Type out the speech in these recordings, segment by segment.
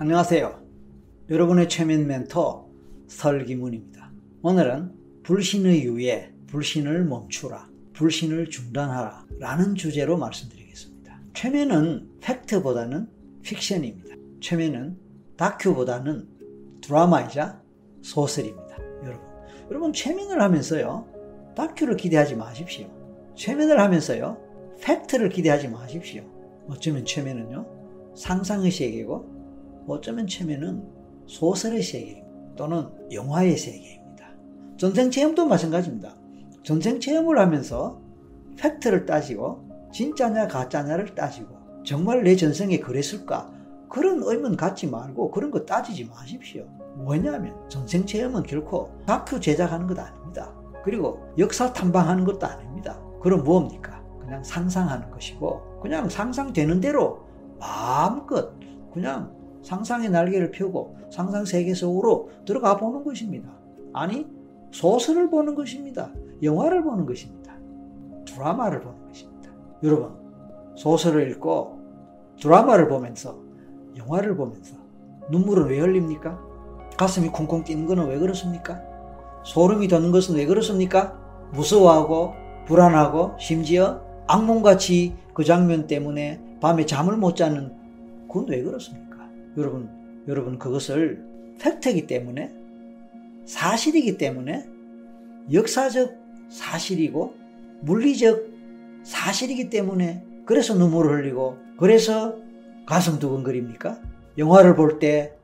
안녕하세요. 여러분의 최면 멘토 설기문입니다. 오늘은 불신의 유예, 불신을 멈추라, 불신을 중단하라 라는 주제로 말씀드리겠습니다. 최면은 팩트보다는 픽션입니다. 최면은 다큐보다는 드라마이자 소설입니다. 여러분. 여러분 최면을 하면서요. 다큐를 기대하지 마십시오. 최면을 하면서요. 팩트를 기대하지 마십시오. 어쩌면 최면은요. 상상의 세계고 어쩌면 처음에는 소설의 세계 또는 영화의 세계입니다. 전생 체험도 마찬가지입니다. 전생 체험을 하면서 팩트를 따지고 진짜냐 가짜냐를 따지고 정말 내 전생에 그랬을까 그런 의문 갖지 말고 그런 거 따지지 마십시오. 왜냐하면 전생 체험은 결코 다큐 제작하는 것 아닙니다. 그리고 역사 탐방하는 것도 아닙니다. 그럼 뭡니까? 그냥 상상하는 것이고 그냥 상상되는 대로 마음껏 그냥 상상의 날개를 펴고 상상 세계 속으로 들어가 보는 것입니다. 아니, 소설을 보는 것입니다. 영화를 보는 것입니다. 드라마를 보는 것입니다. 여러분, 소설을 읽고 드라마를 보면서 영화를 보면서 눈물은 왜 흘립니까? 가슴이 쿵쿵 뛰는 것은 왜 그렇습니까? 소름이 돋는 것은 왜 그렇습니까? 무서워하고 불안하고 심지어 악몽같이 그 장면 때문에 밤에 잠을 못 자는 그건 왜 그렇습니까? 여러분, 여러분 그것을 팩트이기 때문에 사실이기 때문에 역사적 사실이고 물리적 사실이기 때문에 그래서 눈물을 흘리고 그래서 가슴 두근거립니까? 영화를 볼 때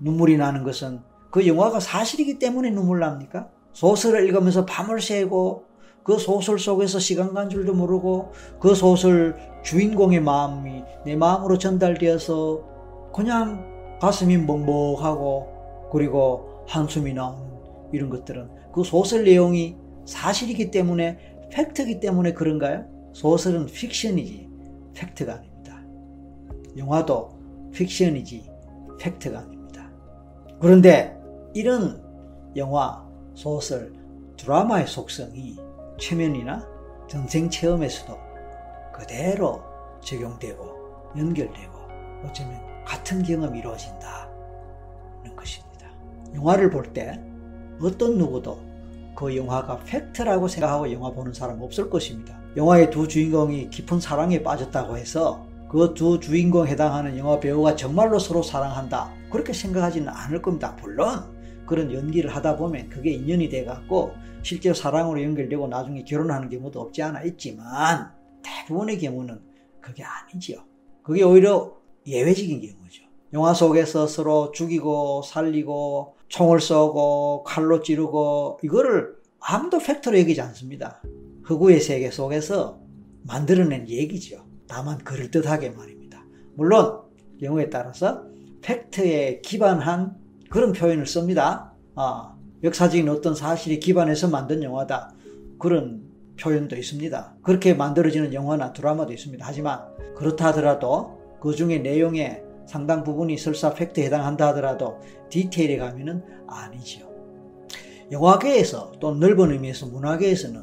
눈물이 나는 것은 그 영화가 사실이기 때문에 눈물 납니까? 소설을 읽으면서 밤을 새고 그 소설 속에서 시간 간 줄도 모르고 그 소설 주인공의 마음이 내 마음으로 전달되어서 그냥 가슴이 멍멍하고 그리고 한숨이 나오는 이런 것들은 그 소설 내용이 사실이기 때문에 팩트이기 때문에 그런가요? 소설은 픽션이지 팩트가 아닙니다. 영화도 픽션이지 팩트가 아닙니다. 그런데 이런 영화, 소설, 드라마의 속성이 최면이나 전생 체험에서도 그대로 적용되고 연결되고 어쩌면 같은 경험이 이루어진다는 것입니다. 영화를 볼 때 어떤 누구도 그 영화가 팩트라고 생각하고 영화 보는 사람 없을 것입니다. 영화의 두 주인공이 깊은 사랑에 빠졌다고 해서 그 두 주인공 해당하는 영화 배우가 정말로 서로 사랑한다. 그렇게 생각하지는 않을 겁니다. 물론 그런 연기를 하다 보면 그게 인연이 돼갖고 실제 사랑으로 연결되고 나중에 결혼하는 경우도 없지 않아 있지만 대부분의 경우는 그게 아니지요. 그게 오히려 예외적인 경우죠. 영화 속에서 서로 죽이고 살리고 총을 쏘고 칼로 찌르고 이거를 아무도 팩트로 여기지 않습니다. 흑우의 세계 속에서 만들어낸 얘기죠. 다만 그럴듯하게 말입니다. 물론 경우에 따라서 팩트에 기반한 그런 표현을 씁니다. 아, 역사적인 어떤 사실이 기반해서 만든 영화다. 그런 표현도 있습니다. 그렇게 만들어지는 영화나 드라마도 있습니다. 하지만 그렇다 하더라도 그 중에 내용의 상당 부분이 설사 팩트에 해당한다 하더라도 디테일에 가면은 아니지요. 영화계에서 또 넓은 의미에서 문화계에서는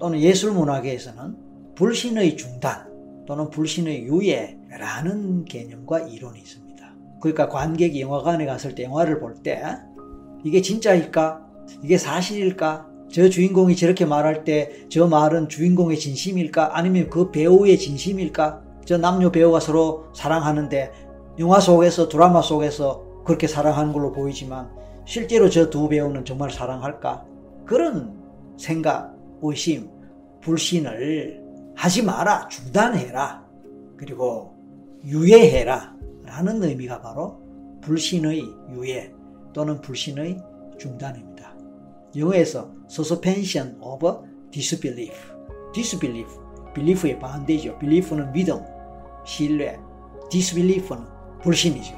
또는 예술 문화계에서는 불신의 중단 또는 불신의 유예라는 개념과 이론이 있습니다. 그러니까 관객이 영화관에 갔을 때 영화를 볼 때 이게 진짜일까? 이게 사실일까? 저 주인공이 저렇게 말할 때 저 말은 주인공의 진심일까? 아니면 그 배우의 진심일까? 저 남녀 배우가 서로 사랑하는데 영화 속에서 드라마 속에서 그렇게 사랑하는 걸로 보이지만 실제로 저 두 배우는 정말 사랑할까? 그런 생각, 의심, 불신을 하지 마라. 중단해라. 그리고 유예해라. 라는 의미가 바로 불신의 유예 또는 불신의 중단입니다. 영어에서 suspension of disbelief. disbelief. belief의 반대죠. belief는 믿음. 신뢰, disbelief는 불신이죠.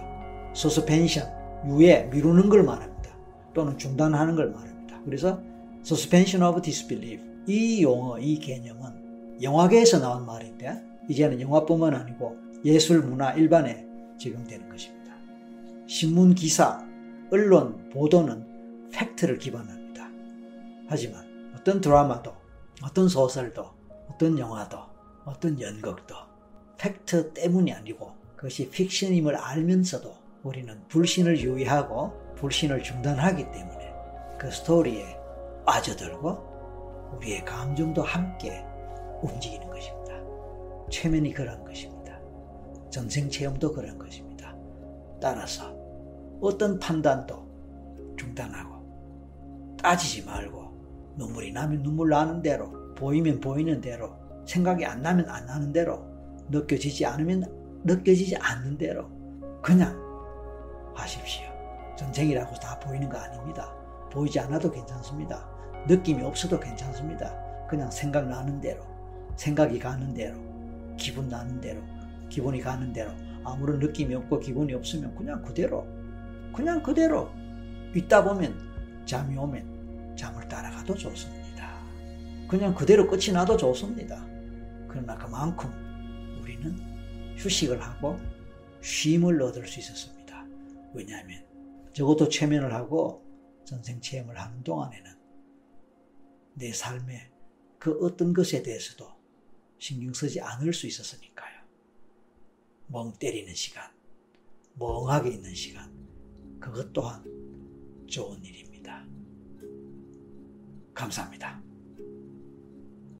suspension, 유예, 미루는 걸 말합니다. 또는 중단하는 걸 말합니다. 그래서 suspension of disbelief. 이 용어, 이 개념은 영화계에서 나온 말인데 이제는 영화뿐만 아니고 예술, 문화 일반에 적용되는 것입니다. 신문 기사, 언론, 보도는 팩트를 기반합니다. 하지만 어떤 드라마도, 어떤 소설도, 어떤 영화도, 어떤 연극도 팩트 때문이 아니고 그것이 픽션임을 알면서도 우리는 불신을 유의하고 불신을 중단하기 때문에 그 스토리에 빠져들고 우리의 감정도 함께 움직이는 것입니다. 최면이 그런 것입니다. 전생 체험도 그런 것입니다. 따라서 어떤 판단도 중단하고 따지지 말고 눈물이 나면 눈물 나는 대로 보이면 보이는 대로 생각이 안 나면 안 나는 대로 느껴지지 않으면 느껴지지 않는 대로 그냥 하십시오. 전쟁이라고 다 보이는 거 아닙니다. 보이지 않아도 괜찮습니다. 느낌이 없어도 괜찮습니다. 그냥 생각나는 대로, 생각이 가는 대로, 기분 나는 대로, 기분이 가는 대로, 아무런 느낌이 없고 기분이 없으면 그냥 그대로, 그냥 그대로 있다 보면 잠이 오면 잠을 따라가도 좋습니다. 그냥 그대로 끝이 나도 좋습니다. 그러나 그만큼 우리는 휴식을 하고 쉼을 얻을 수 있었습니다. 왜냐하면 적어도 최면을 하고 전생 체험을 하는 동안에는 내 삶의 그 어떤 것에 대해서도 신경 쓰지 않을 수 있었으니까요. 멍 때리는 시간, 멍하게 있는 시간, 그것 또한 좋은 일입니다. 감사합니다.